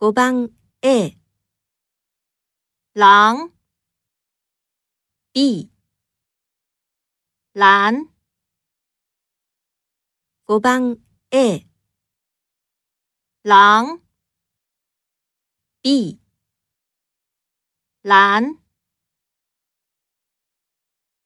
五番 A，狼 B，蓝。五番 A，狼 B，蓝。